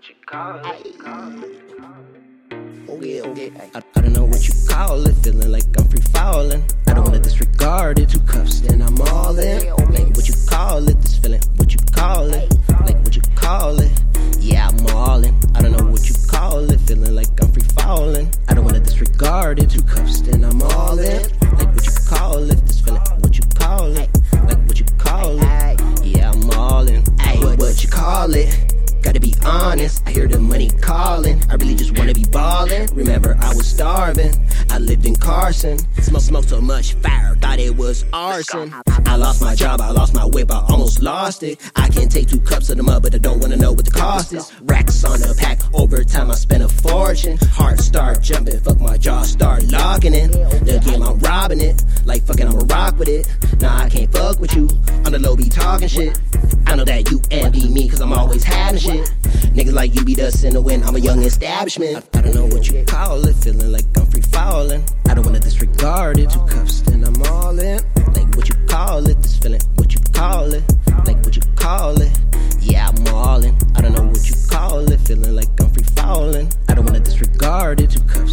what you call it. Oh yeah, okay. I, I don't know what you call it, feeling like I'm free falling. I don't wanna disregard it. Two cups, then I'm all in. Like what you call it, this feeling, what you call it, like what you call it. Yeah, I'm all in. I don't know what you call it, feeling like I'm free falling. I don't wanna disregard it. Two cups, then I'm all in. Like what you call it, this feeling, what you call it, like what you call it. Yeah, I'm all in. Ay, what, what you call it? Honest, I hear the money calling. I really just wanna be ballin'. Remember, I was starving. I lived in Carson. Smoke, smoke so much fire, thought it was arson. I lost my job, I lost my whip, I almost lost it. I can't take two cups of the mud, but I don't wanna know what the cost is. Racks on the pack, over time I spent a fortune. Heart start jumping, fuck my jaw start locking in. The game I'm robbing it, like fucking I'ma rock with it. Fuck with you. On the low be talking shit. I know that you envy me, cause I'm always having shit. Niggas like you be dust in the wind, I'm a young establishment. I, I don't know what you call it, feeling like I'm free falling. I don't wanna disregard it, two cups, then I'm all in. Like what you call it, this feeling, what you call it, like what you call it. Yeah, I'm all in. I don't know what you call it, feeling like I'm free falling. I don't wanna disregard it, two cups,